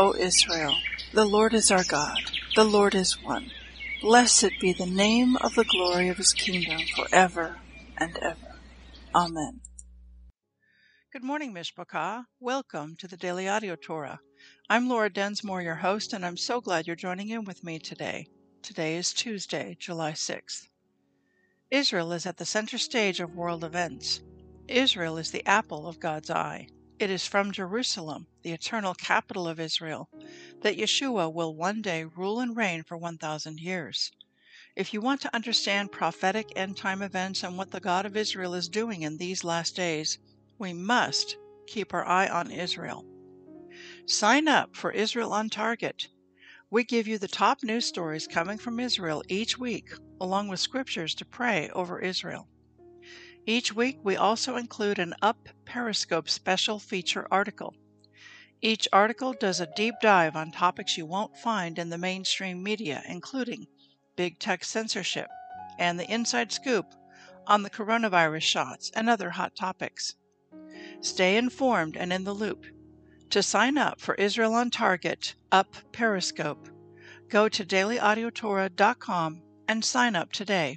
O Israel, the Lord is our God, the Lord is one. Blessed be the name of the glory of his kingdom forever and ever. Amen. Good morning, Mishpachah. Welcome to the Daily Audio Torah. I'm Laura Densmore, your host, and I'm so glad you're joining in with me today. Today is Tuesday, July 6th. Israel is at the center stage of world events. Israel is the apple of God's eye. It is from Jerusalem, the eternal capital of Israel, that Yeshua will one day rule and reign for 1,000 years. If you want to understand prophetic end time events and what the God of Israel is doing in these last days, we must keep our eye on Israel. Sign up for Israel on Target. We give you the top news stories coming from Israel each week, along with scriptures to pray over Israel. Each week, we also include an Up Periscope special feature article. Each article does a deep dive on topics you won't find in the mainstream media, including big tech censorship and the inside scoop on the coronavirus shots and other hot topics. Stay informed and in the loop. To sign up for Israel on Target Up Periscope, go to dailyaudiotorah.com and sign up today.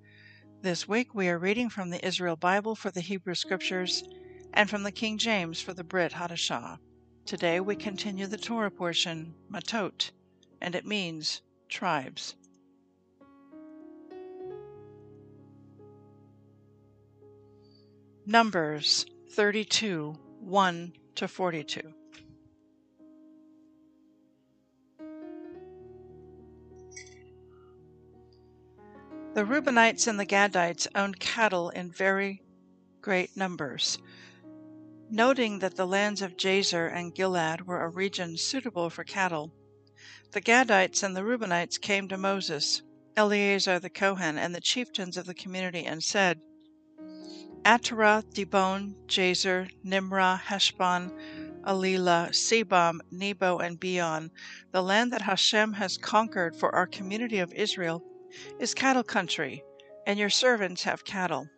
This week we are reading from the Israel Bible for the Hebrew Scriptures and from the King James for the Brit Hadashah. Today we continue the Torah portion, Matot, and it means tribes. Numbers 32 1 to 42. The Reubenites and the Gadites owned cattle in very great numbers. Noting that the lands of Jazer and Gilead were a region suitable for cattle, the Gadites and the Reubenites came to Moses, Eleazar the Kohen, and the chieftains of the community and said, Ataroth, Dibon, Jazer, Nimrah, Heshbon, Alila, Sebam, Nebo, and Beon, the land that Hashem has conquered for our community of Israel, is cattle country, and your servants have cattle.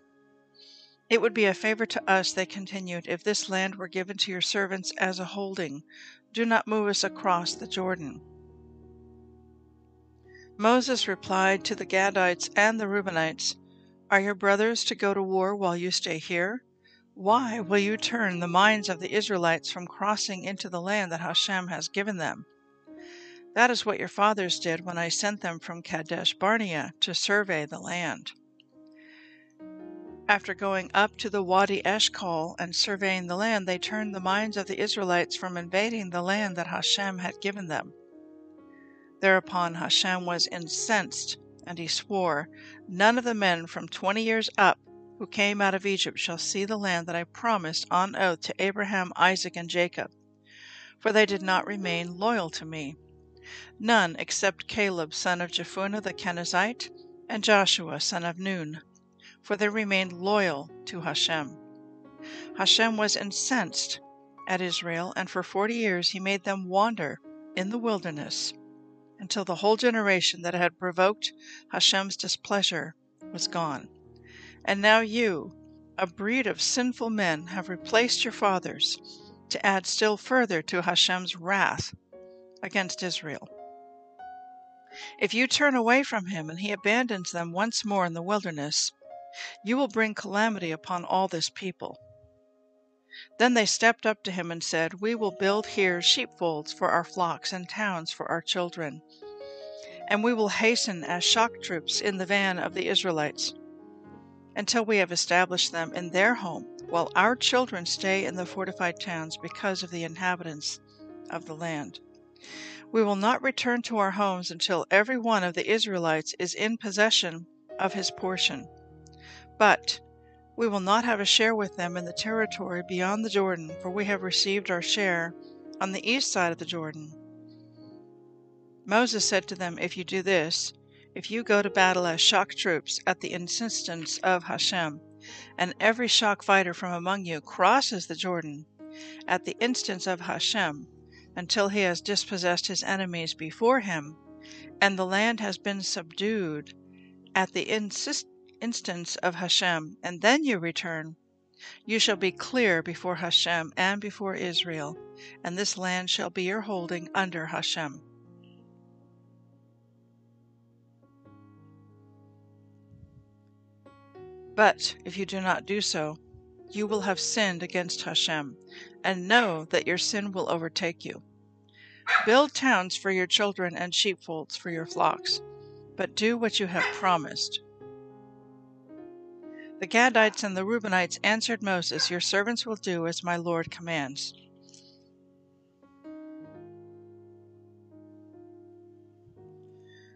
It would be a favor to us, they continued, if this land were given to your servants as a holding. Do not move us across the Jordan. Moses replied to the Gadites and the Reubenites, Are your brothers to go to war while you stay here? Why will you turn the minds of the Israelites from crossing into the land that Hashem has given them? That is what your fathers did when I sent them from Kadesh Barnea to survey the land. After going up to the Wadi Eshcol and surveying the land, they turned the minds of the Israelites from invading the land that Hashem had given them. Thereupon Hashem was incensed, and he swore, None of the men from twenty years up who came out of Egypt shall see the land that I promised on oath to Abraham, Isaac, and Jacob, for they did not remain loyal to me. None except Caleb, son of Jephunneh the Kenizzite, and Joshua, son of Nun for they remained loyal to Hashem. Hashem was incensed at Israel, and for forty years he made them wander in the wilderness until the whole generation that had provoked Hashem's displeasure was gone. And now you, a breed of sinful men, have replaced your fathers to add still further to Hashem's wrath against Israel. If you turn away from him and he abandons them once more in the wilderness, you will bring calamity upon all this people. Then they stepped up to him and said, We will build here sheepfolds for our flocks and towns for our children. And we will hasten as shock troops in the van of the Israelites until we have established them in their home, while our children stay in the fortified towns because of the inhabitants of the land. We will not return to our homes until every one of the Israelites is in possession of his portion. But we will not have a share with them in the territory beyond the Jordan, for we have received our share on the east side of the Jordan. Moses said to them, If you do this, if you go to battle as shock troops at the insistence of Hashem, and every shock fighter from among you crosses the Jordan at the instance of Hashem until he has dispossessed his enemies before him, and the land has been subdued at the insist instance of Hashem, and then you return, you shall be clear before Hashem and before Israel, and this land shall be your holding under Hashem. But if you do not do so, you will have sinned against Hashem, and know that your sin will overtake you. Build towns for your children and sheepfolds for your flocks, but do what you have promised. The Gadites and the Reubenites answered Moses, Your servants will do as my Lord commands.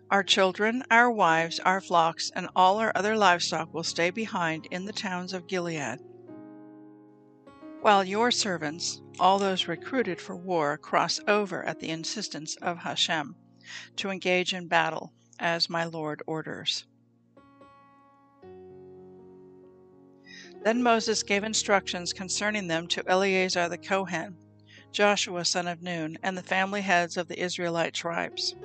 Our children, our wives, our flocks, and all our other livestock will stay behind in the towns of Gilead, while your servants, all those recruited for war, cross over at the insistence of Hashem to engage in battle, as my Lord orders. Then Moses gave instructions concerning them to Eleazar the Kohen, Joshua son of Nun, and the family heads of the Israelite tribes.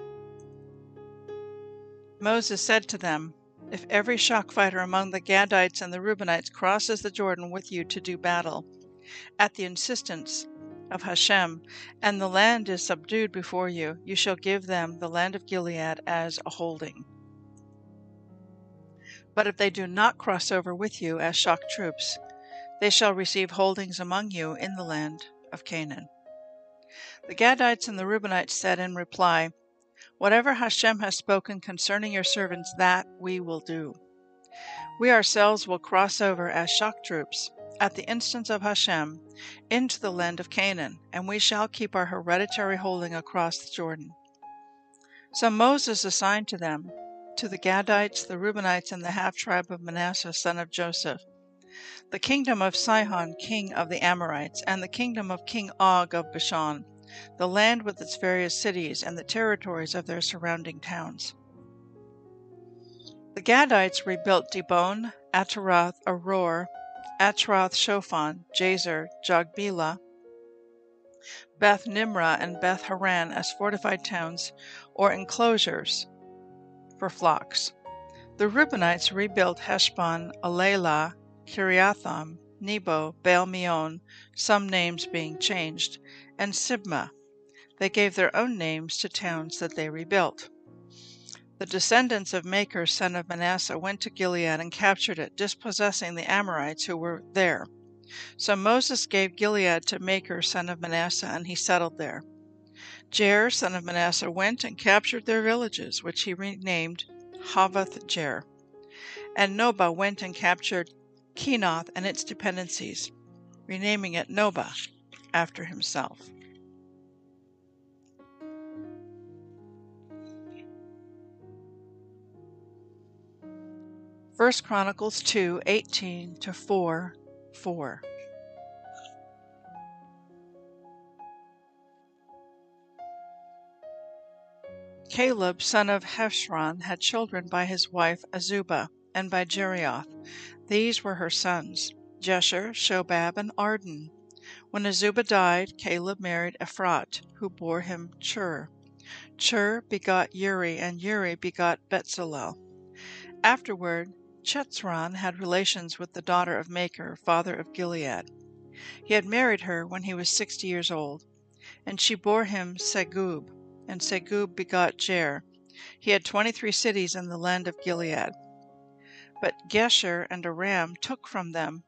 Moses said to them, If every shock fighter among the Gadites and the Reubenites crosses the Jordan with you to do battle, at the insistence of Hashem, and the land is subdued before you, you shall give them the land of Gilead as a holding. But if they do not cross over with you as shock troops, they shall receive holdings among you in the land of Canaan. The Gadites and the Reubenites said in reply, Whatever Hashem has spoken concerning your servants, that we will do. We ourselves will cross over as shock troops, at the instance of Hashem, into the land of Canaan, and we shall keep our hereditary holding across the Jordan. So Moses assigned to them to the Gadites, the Reubenites, and the half tribe of Manasseh, son of Joseph, the kingdom of Sihon, king of the Amorites, and the kingdom of King Og of Bashan, the land with its various cities and the territories of their surrounding towns. The Gadites rebuilt Dibon, Ataroth, Aroer, Atroth Shofan, Jazer, Jogbehah, Beth Nimrah, and Beth Haran as fortified towns or enclosures for flocks. The Reubenites rebuilt Heshbon, Alela, Kiriatham, Nebo, Baal Meon, some names being changed, and Sibmah. They gave their own names to towns that they rebuilt. The descendants of Machir, son of Manasseh, went to Gilead and captured it, dispossessing the Amorites who were there. So Moses gave Gilead to Machir, son of Manasseh, and he settled there. Jair, son of Manasseh, went and captured their villages, which he renamed Havoth Jair. And Nobah went and captured Kenath and its dependencies, renaming it Nobah after himself. First Chronicles 2, 18 to 4, 4. Caleb, son of Hezron, had children by his wife Azubah, and by Jerioth. These were her sons, Jesher, Shobab, and Arden. When Azubah died, Caleb married Ephrat, who bore him Chur. Chur begot Uri, and Uri begot Bezalel. Afterward, Chetzron had relations with the daughter of Machir, father of Gilead. He had married her when he was sixty years old, and she bore him Segub and Segub begot Jair. He had twenty three cities in the land of Gilead. But Gesher and Aram took from them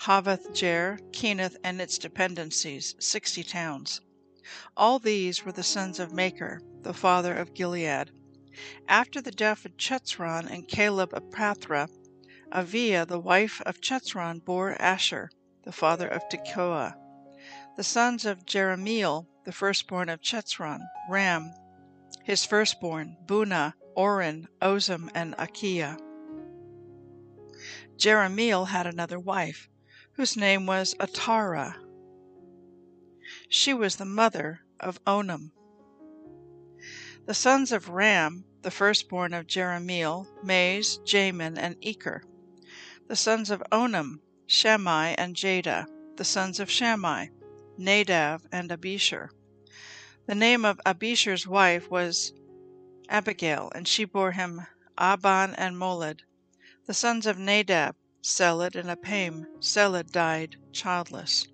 Havoth Jair, Kenath and its dependencies, sixty towns. All these were the sons of Machir, the father of Gilead. After the death of Chetzron and Caleb of Pathra, Aviah, the wife of Chetzron, bore Asher, the father of Tekoa. The sons of Jerahmeel, the firstborn of Chetzron, Ram, his firstborn, Bunah, Oren, Ozem, and Akiah. Jerahmeel had another wife, whose name was Atara. She was the mother of Onam. The sons of Ram, the firstborn of Jerahmeel, Maiz, Jamin, and Eker. The sons of Onam, Shammai and Jada. The sons of Shammai, Nadav and Abishur. The name of Abishur's wife was Abigail, and she bore him Aban and Molid. The sons of Nadab, Seled and Apaim. Seled died childless.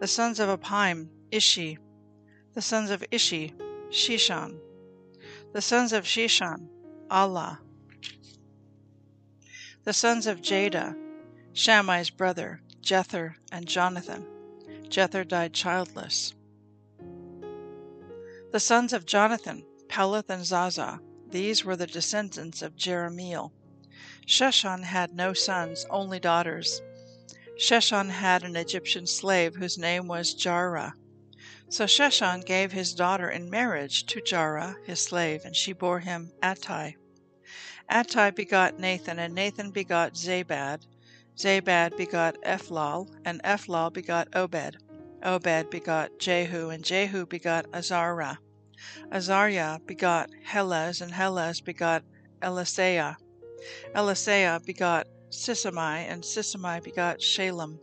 The sons of Apaim, Ishi. The sons of Ishi, Shishan. The sons of Shishan, Allah. The sons of Jada, Shammai's brother, Jether and Jonathan. Jether died childless. The sons of Jonathan, Peleth and Zaza. These were the descendants of Jerahmeel. Sheshan had no sons, only daughters. Sheshan had an Egyptian slave whose name was Jarrah. So Sheshan gave his daughter in marriage to Jarrah, his slave, and she bore him Attai. Attai begot Nathan, and Nathan begot Zabad. Zabad begot Ephlal, and Ephlal begot Obed. Obed begot Jehu, and Jehu begot Azariah. Azariah begot Helez, and Helez begot Elisaiah. Elisaiah begot Sisamai, and Sisamai begot Shalem.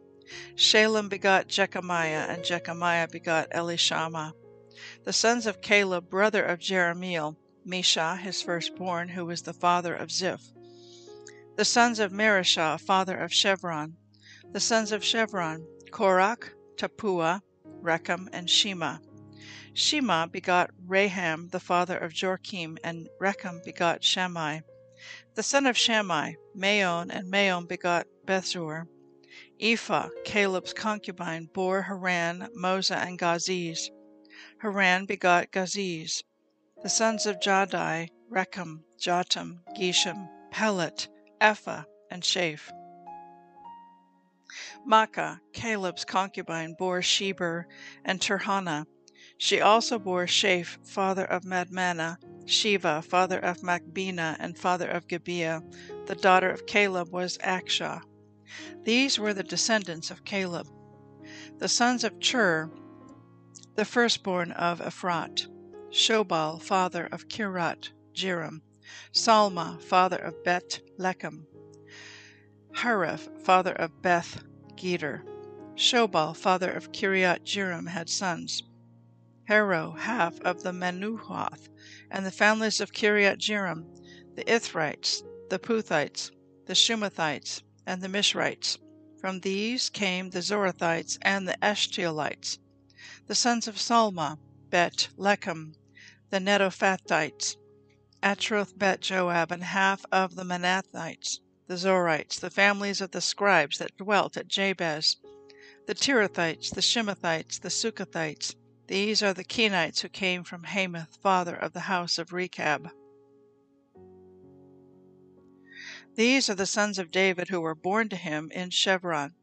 Shalem begot Jechamiah, and Jechamiah begot Elishama. The sons of Caleb, brother of Jerahmeel, Mesha, his firstborn, who was the father of Ziph. The sons of Mareshah, father of Chevron. The sons of Chevron, Korach, Tapua, Rechem, and Shema. Shema begot Raham, the father of Jorkim, and Rechem begot Shammai. The son of Shammai, Maon, and Maon begot Bethzur. Ephah, Caleb's concubine, bore Haran, Moza, and Gaziz. Haran begot Gaziz. The sons of Jadai, Rechem, Jotam, Geshem, Pelet, Ephah, and Shaph. Maacah, Caleb's concubine, bore Sheber and Tirhana. She also bore Shaph, father of Madmannah, Shiva, father of Machbenah, and father of Gibeah. The daughter of Caleb was Achsah. These were the descendants of Caleb. The sons of Chur, the firstborn of Ephrat. Shobal, father of Kirat Jearim. Salma, father of Bet Lechem. Hareph, father of Beth Geder. Shobal, father of Kiriat Jearim, had sons. Hero, half of the Menuhoth, and the families of Kiriat Jearim, the Ithrites, the Puthites, the Shumathites, and the Mishrites. From these came the Zorathites and the Eshtaolites. The sons of Salma, Bet Lechem, the Netophathites, Atroth Bet Joab, and half of the Manathites, the Zorites, the families of the scribes that dwelt at Jabez, the Tirathites, the Shimathites, the Sukathites, these are the Kenites who came from Hamath, father of the house of Rechab. These are the sons of David who were born to him in Chevron.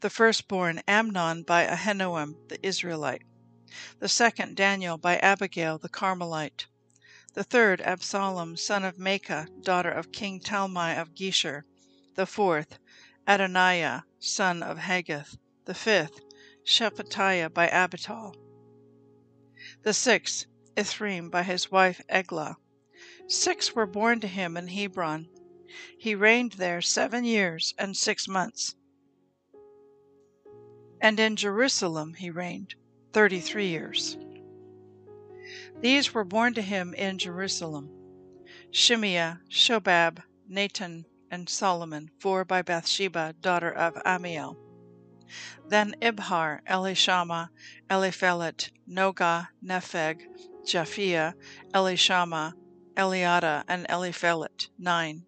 The firstborn Amnon by Ahinoam the Israelite. The second Daniel by Abigail the Carmelite. The third Absalom son of Maacah, daughter of King Talmai of Geshur. The fourth Adoniah son of Haggith. The fifth Shephatiah by Abital. The sixth, Ithream by his wife Eglah. Six were born to him in Hebron. He reigned there seven years and six months. And in Jerusalem he reigned thirty three years. These were born to him in Jerusalem Shimeah, Shobab, Nathan, and Solomon, four by Bathsheba, daughter of Ammiel. Then Ibhar, Elishama, Eliphelet, Nogah, Nepheg, Japhia, Elishama, Eliada, and Eliphelet, nine.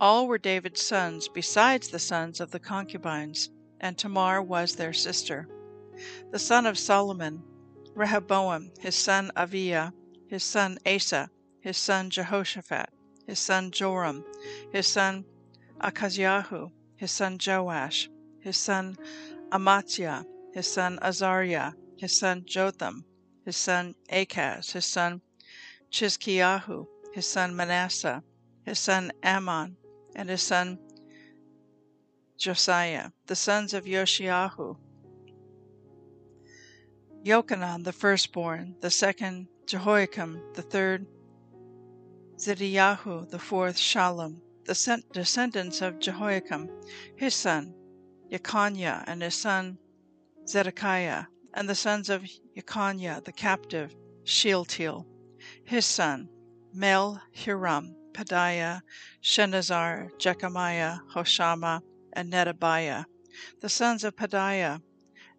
All were David's sons, besides the sons of the concubines. and Tamar was their sister. The son of Solomon, Rehoboam, his son Aviah, his son Asa, his son Jehoshaphat, his son Joram, his son Achaziahu, his son Joash, his son Amaziah, his son Azariah, his son Jotham, his son Achaz, his son Chizkiyahu, his son Manasseh, his son Amon, and his son Josiah, the sons of Yoshiahu, Jochanan the firstborn, the second Jehoiakim, the third Zedekiah, the fourth Shallum, the descendants of Jehoiakim, his son Jeconiah, and his son Zedekiah, and the sons of Jeconiah the captive Shealtiel, his son Mel-Hiram, Pedaiah, Shenazar, Jechamiah, Hoshama, and Nedabiah. The sons of Pedaiah,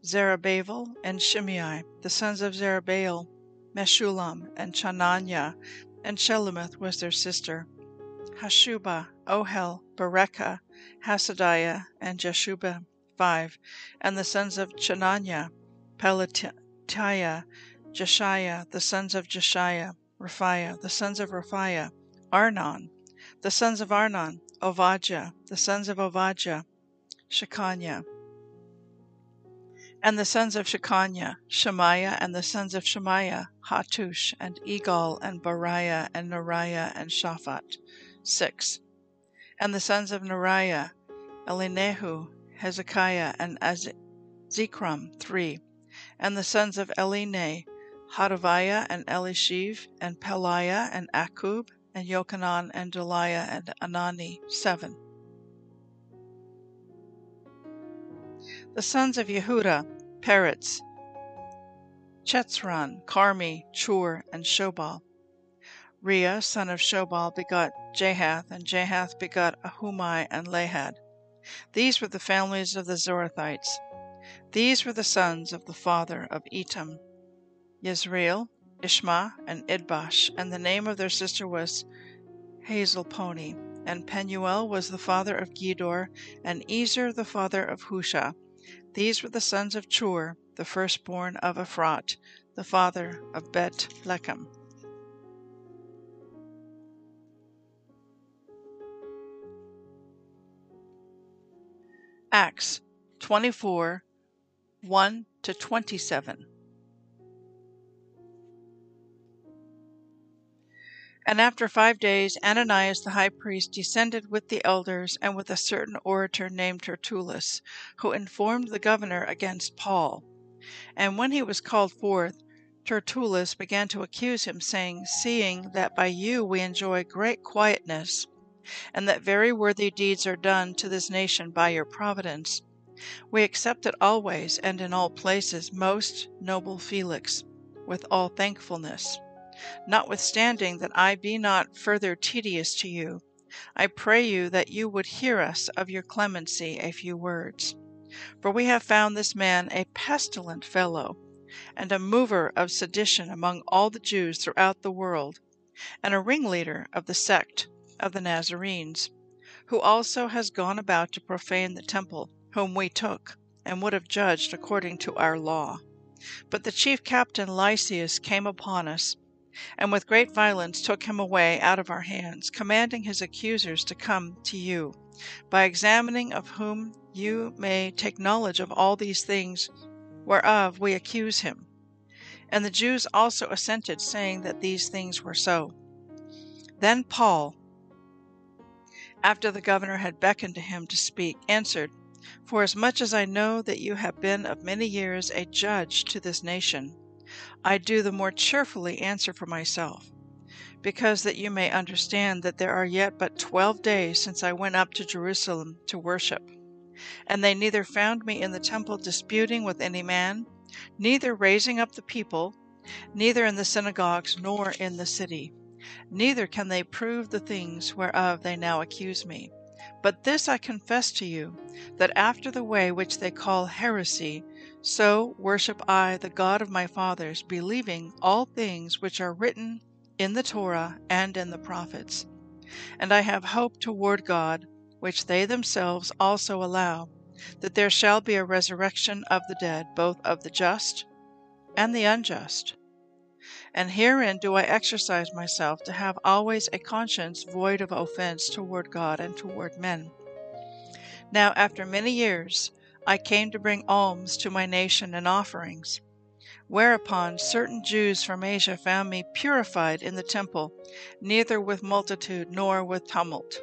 Zerubbabel and Shimei. The sons of Zerubbabel, Meshullam and Chananiah, and Shelomith was their sister. Hashubah, Ohel, Berekah, Hasadiah, and Jeshubah, five. And the sons of Chananiah, Pelatiah, Jeshiah, the sons of Jeshiah, Raphiah, the sons of Raphiah, Arnon, the sons of Arnon, Ovadja, the sons of Ovadja, Shechaniah. And the sons of Shechaniah, Shemaiah, and the sons of Shemaiah, Hattush, and Egal, and Bariah, and Neriah, and Shaphat, six. And the sons of Neriah, Elinehu, Hezekiah, and Zikram, three. And the sons of Eline, Hodaviah, and Elishiv, and Peliah, and Akub, and Jochanan, and Deliah, and Anani, seven. The sons of Yehuda, Peretz, Chetzron, Carmi, Chur, and Shobal. Rea, son of Shobal, begot Jahath, and Jahath begot Ahumai and Lahad. These were the families of the Zorathites. These were the sons of the father of Etam, Yezreel, Ishma, and Idbash, and the name of their sister was Hazelponi. And Penuel was the father of Gedor, and Ezer the father of Husha. These were the sons of Chur, the firstborn of Ephrat, the father of Bet Lechem. Acts 24 1 to 27. And after five days, Ananias the high priest descended with the elders and with a certain orator named Tertullus, who informed the governor against Paul. And when he was called forth, Tertullus began to accuse him, saying, Seeing that by you we enjoy great quietness, and that very worthy deeds are done to this nation by your providence, we accept it always and in all places, most noble Felix, with all thankfulness. Notwithstanding that I be not further tedious to you, I pray you that you would hear us of your clemency a few words. For we have found this man a pestilent fellow, and a mover of sedition among all the Jews throughout the world, and a ringleader of the sect of the Nazarenes, who also has gone about to profane the temple, whom we took, and would have judged according to our law. But the chief captain Lysias came upon us and with great violence took him away out of our hands, commanding his accusers to come to you, by examining of whom you may take knowledge of all these things whereof we accuse him. And the Jews also assented, saying that these things were so. Then Paul, after the governor had beckoned to him to speak, answered, Forasmuch as I know that you have been of many years a judge to this nation, I do the more cheerfully answer for myself, because that you may understand that there are yet but twelve days since I went up to Jerusalem to worship. And they neither found me in the temple disputing with any man, neither raising up the people, neither in the synagogues, nor in the city. Neither can they prove the things whereof they now accuse me. But this I confess to you, that after the way which they call heresy, so worship I the God of my fathers, believing all things which are written in the Torah and in the prophets. And I have hope toward God, which they themselves also allow, that there shall be a resurrection of the dead, both of the just and the unjust. And herein do I exercise myself to have always a conscience void of offense toward God and toward men. Now, after many years, I came to bring alms to my nation and offerings. Whereupon certain Jews from Asia found me purified in the temple, neither with multitude nor with tumult,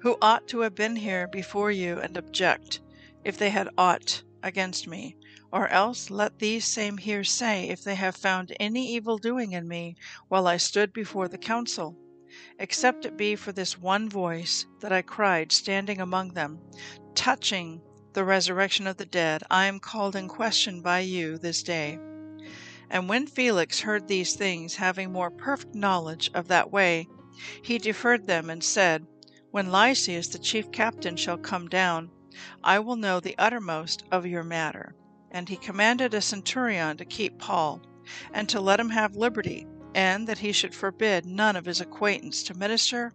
who ought to have been here before you and object, if they had aught against me. Or else let these same here say if they have found any evil doing in me while I stood before the council, except it be for this one voice that I cried standing among them, touching the resurrection of the dead, I am called in question by you this day. And when Felix heard these things, having more perfect knowledge of that way, he deferred them and said, When Lysias the chief captain shall come down, I will know the uttermost of your matter. And he commanded a centurion to keep Paul, and to let him have liberty, and that he should forbid none of his acquaintance to minister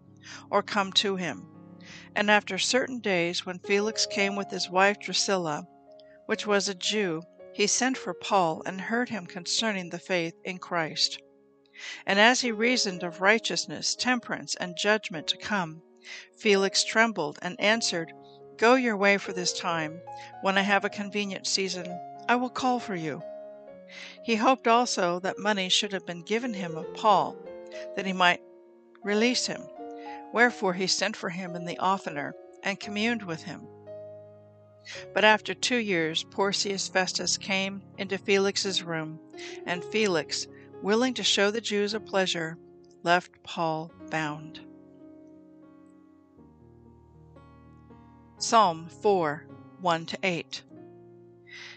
or come to him. And after certain days, when Felix came with his wife Drusilla, which was a Jew, he sent for Paul and heard him concerning the faith in Christ. And as he reasoned of righteousness, temperance, and judgment to come, Felix trembled and answered, Go your way for this time. When I have a convenient season, I will call for you. He hoped also that money should have been given him of Paul, that he might release him. Wherefore he sent for him in the oftener, and communed with him. But after two years Porcius Festus came into Felix's room, and Felix, willing to show the Jews a pleasure, left Paul bound. Psalm 4 1 8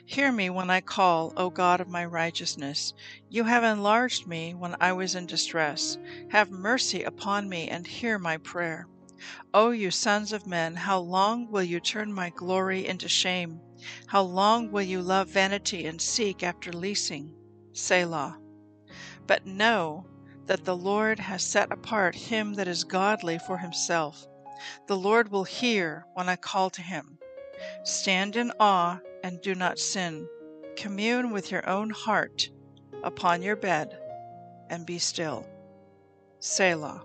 Hear me when I call, O God of my righteousness. You have enlarged me when I was in distress. Have mercy upon me and hear my prayer. O you sons of men, how long will you turn my glory into shame? How long will you love vanity and seek after leasing? Selah. But know that the Lord has set apart him that is godly for himself. The Lord will hear when I call to him. Stand in awe and do not sin. Commune with your own heart upon your bed and be still. Selah.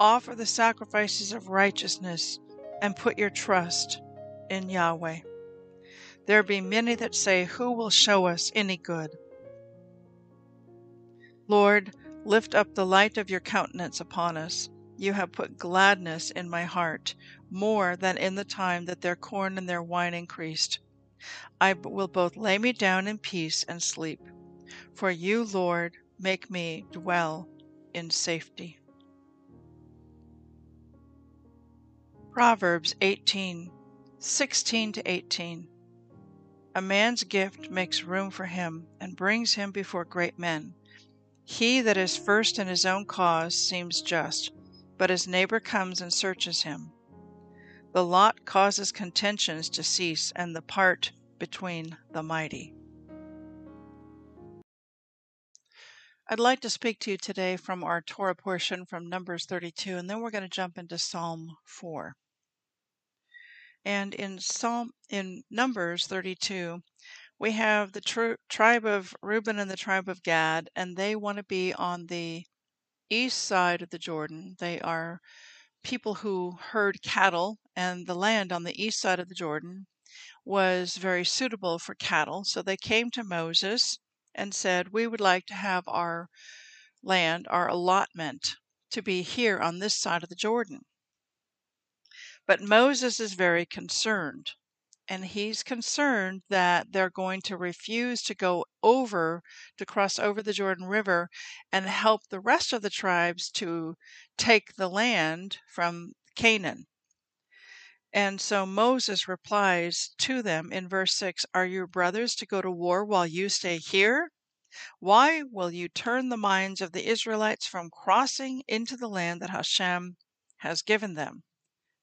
Offer the sacrifices of righteousness and put your trust in Yahweh. There be many that say, Who will show us any good? Lord, lift up the light of your countenance upon us. You have put gladness in my heart, more than in the time that their corn and their wine increased. I will both lay me down in peace and sleep. For you, Lord, make me dwell in safety. Proverbs 18 16 to 18. A man's gift makes room for him and brings him before great men. He that is first in his own cause seems just but his neighbor comes and searches him. The lot causes contentions to cease and the part between the mighty. I'd like to speak to you today from our Torah portion from Numbers 32, and then we're going to jump into Psalm 4. And in Psalm in Numbers 32, we have the tr- tribe of Reuben and the tribe of Gad, and they want to be on the east side of the Jordan. They are people who herd cattle, and the land on the east side of the Jordan was very suitable for cattle. So they came to Moses and said, We would like to have our land, our allotment, to be here on this side of the Jordan. But Moses is very concerned and he's concerned that they're going to refuse to go over to cross over the Jordan River and help the rest of the tribes to take the land from Canaan. And so Moses replies to them in verse 6 Are your brothers to go to war while you stay here? Why will you turn the minds of the Israelites from crossing into the land that Hashem has given them?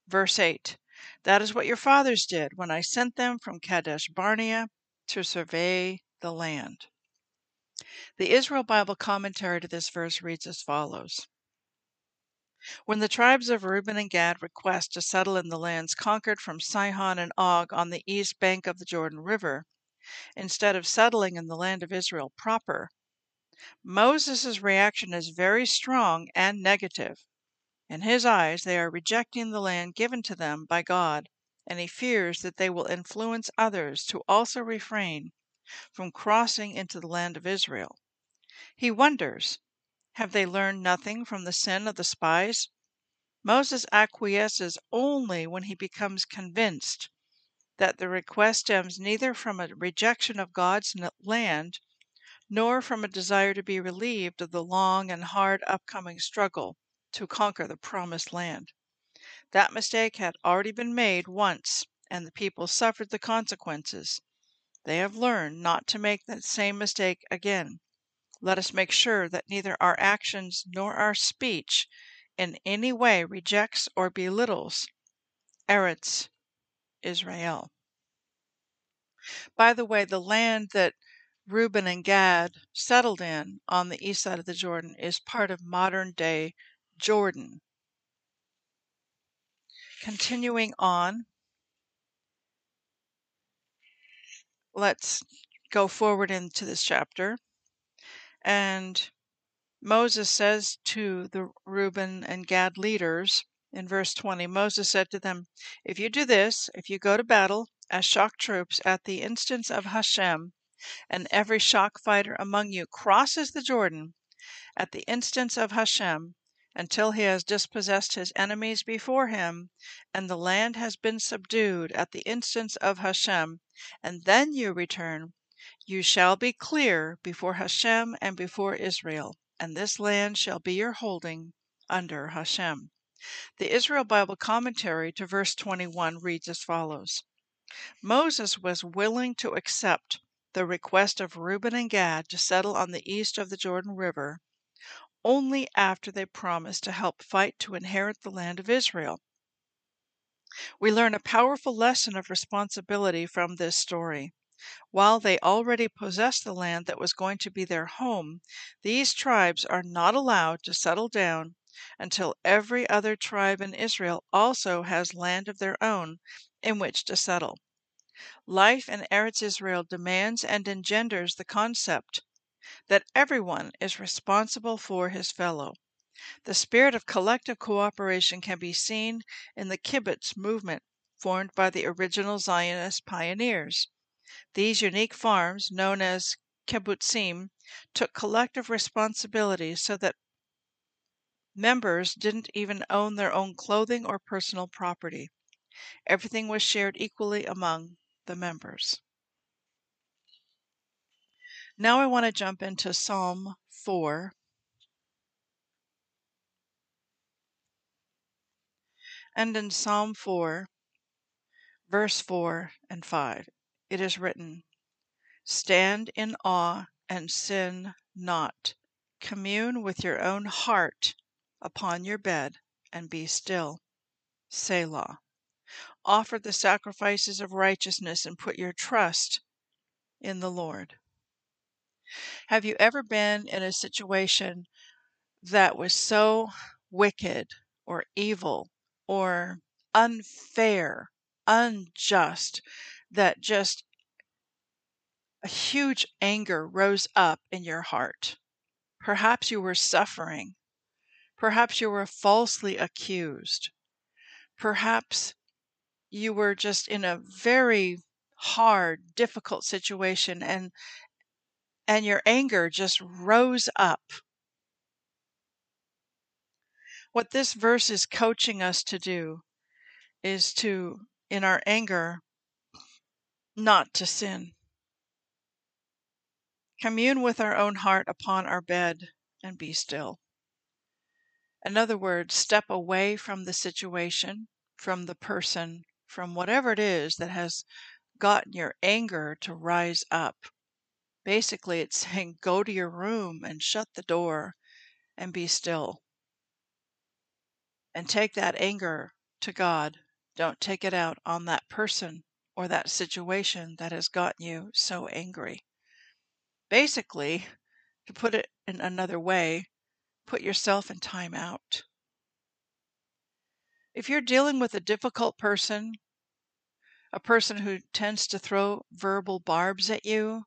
Verse 8 that is what your fathers did when I sent them from Kadesh Barnea to survey the land. The Israel Bible commentary to this verse reads as follows When the tribes of Reuben and Gad request to settle in the lands conquered from Sihon and Og on the east bank of the Jordan River, instead of settling in the land of Israel proper, Moses' reaction is very strong and negative. In his eyes, they are rejecting the land given to them by God, and he fears that they will influence others to also refrain from crossing into the land of Israel. He wonders have they learned nothing from the sin of the spies? Moses acquiesces only when he becomes convinced that the request stems neither from a rejection of God's land nor from a desire to be relieved of the long and hard upcoming struggle to conquer the promised land. That mistake had already been made once, and the people suffered the consequences. They have learned not to make that same mistake again. Let us make sure that neither our actions nor our speech in any way rejects or belittles Eretz Israel. By the way, the land that Reuben and Gad settled in on the east side of the Jordan is part of modern day Jordan. Continuing on, let's go forward into this chapter. And Moses says to the Reuben and Gad leaders in verse 20 Moses said to them, If you do this, if you go to battle as shock troops at the instance of Hashem, and every shock fighter among you crosses the Jordan at the instance of Hashem, until he has dispossessed his enemies before him, and the land has been subdued at the instance of Hashem, and then you return, you shall be clear before Hashem and before Israel, and this land shall be your holding under Hashem. The Israel Bible commentary to verse 21 reads as follows Moses was willing to accept the request of Reuben and Gad to settle on the east of the Jordan River only after they promised to help fight to inherit the land of Israel. We learn a powerful lesson of responsibility from this story. While they already possess the land that was going to be their home, these tribes are not allowed to settle down until every other tribe in Israel also has land of their own in which to settle. Life in Eretz Israel demands and engenders the concept that everyone is responsible for his fellow. The spirit of collective cooperation can be seen in the kibbutz movement formed by the original Zionist pioneers. These unique farms, known as kibbutzim, took collective responsibility so that members didn't even own their own clothing or personal property. Everything was shared equally among the members. Now I want to jump into Psalm 4. And in Psalm 4, verse 4 and 5, it is written, Stand in awe and sin not. Commune with your own heart upon your bed and be still. Selah. Offer the sacrifices of righteousness and put your trust in the Lord. Have you ever been in a situation that was so wicked or evil or unfair, unjust that just a huge anger rose up in your heart. Perhaps you were suffering. Perhaps you were falsely accused. Perhaps you were just in a very hard, difficult situation and and your anger just rose up. What this verse is coaching us to do is to, in our anger, not to sin. Commune with our own heart upon our bed and be still. In other words, step away from the situation, from the person, from whatever it is that has gotten your anger to rise up. Basically, it's saying go to your room and shut the door and be still. And take that anger to God. Don't take it out on that person or that situation that has gotten you so angry. Basically, to put it in another way, put yourself in time out. If you're dealing with a difficult person, a person who tends to throw verbal barbs at you,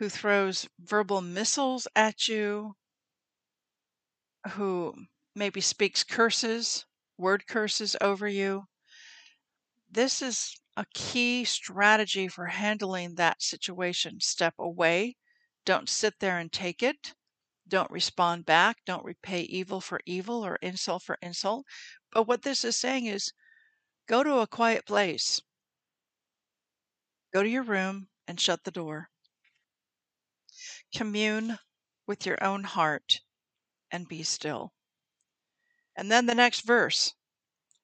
who throws verbal missiles at you, who maybe speaks curses, word curses over you, this is a key strategy for handling that situation. Step away. Don't sit there and take it. Don't respond back. Don't repay evil for evil or insult for insult. But what this is saying is go to a quiet place. Go to your room and shut the door. Commune with your own heart and be still. And then the next verse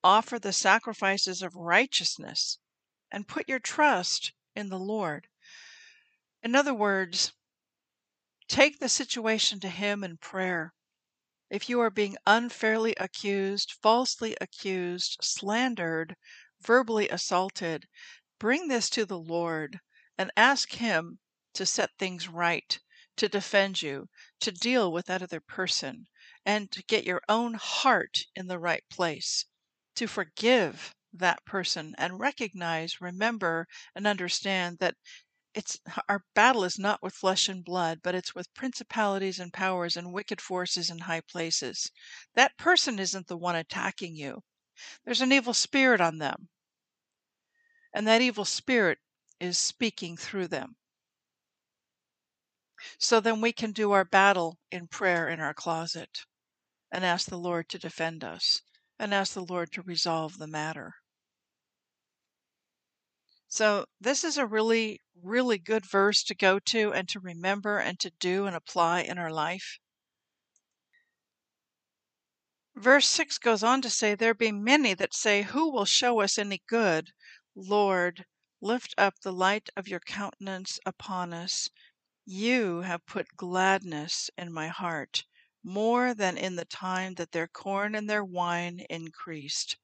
offer the sacrifices of righteousness and put your trust in the Lord. In other words, take the situation to Him in prayer. If you are being unfairly accused, falsely accused, slandered, verbally assaulted, bring this to the Lord and ask Him to set things right, to defend you, to deal with that other person, and to get your own heart in the right place, to forgive that person and recognize, remember, and understand that it's our battle is not with flesh and blood, but it's with principalities and powers and wicked forces in high places. That person isn't the one attacking you. There's an evil spirit on them. And that evil spirit is speaking through them. So then we can do our battle in prayer in our closet and ask the Lord to defend us and ask the Lord to resolve the matter. So, this is a really, really good verse to go to and to remember and to do and apply in our life. Verse 6 goes on to say, There be many that say, Who will show us any good? Lord, lift up the light of your countenance upon us. You have put gladness in my heart, more than in the time that their corn and their wine increased.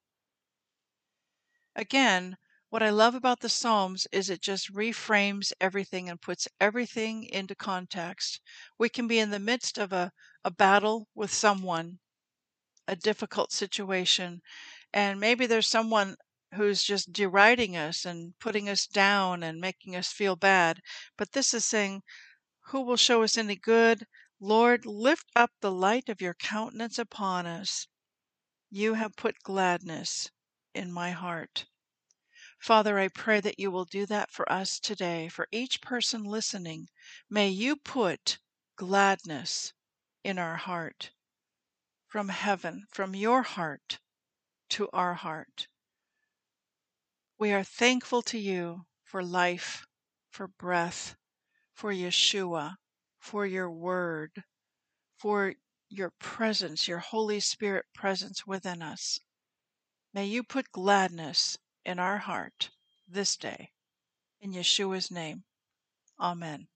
Again, what I love about the Psalms is it just reframes everything and puts everything into context. We can be in the midst of a, a battle with someone, a difficult situation, and maybe there's someone who's just deriding us and putting us down and making us feel bad. But this is saying, who will show us any good? Lord, lift up the light of your countenance upon us. You have put gladness in my heart. Father, I pray that you will do that for us today, for each person listening. May you put gladness in our heart from heaven, from your heart to our heart. We are thankful to you for life, for breath, for Yeshua, for your word, for your presence, your Holy Spirit presence within us. May you put gladness in our heart this day. In Yeshua's name. Amen.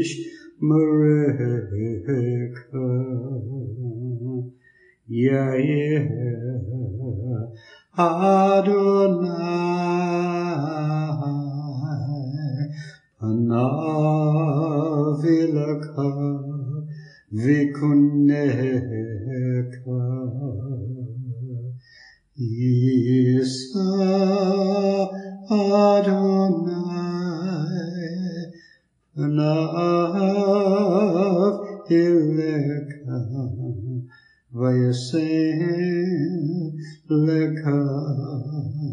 Vish Mareka Yair Adonai Vikuneka Isa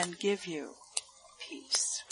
and give you peace.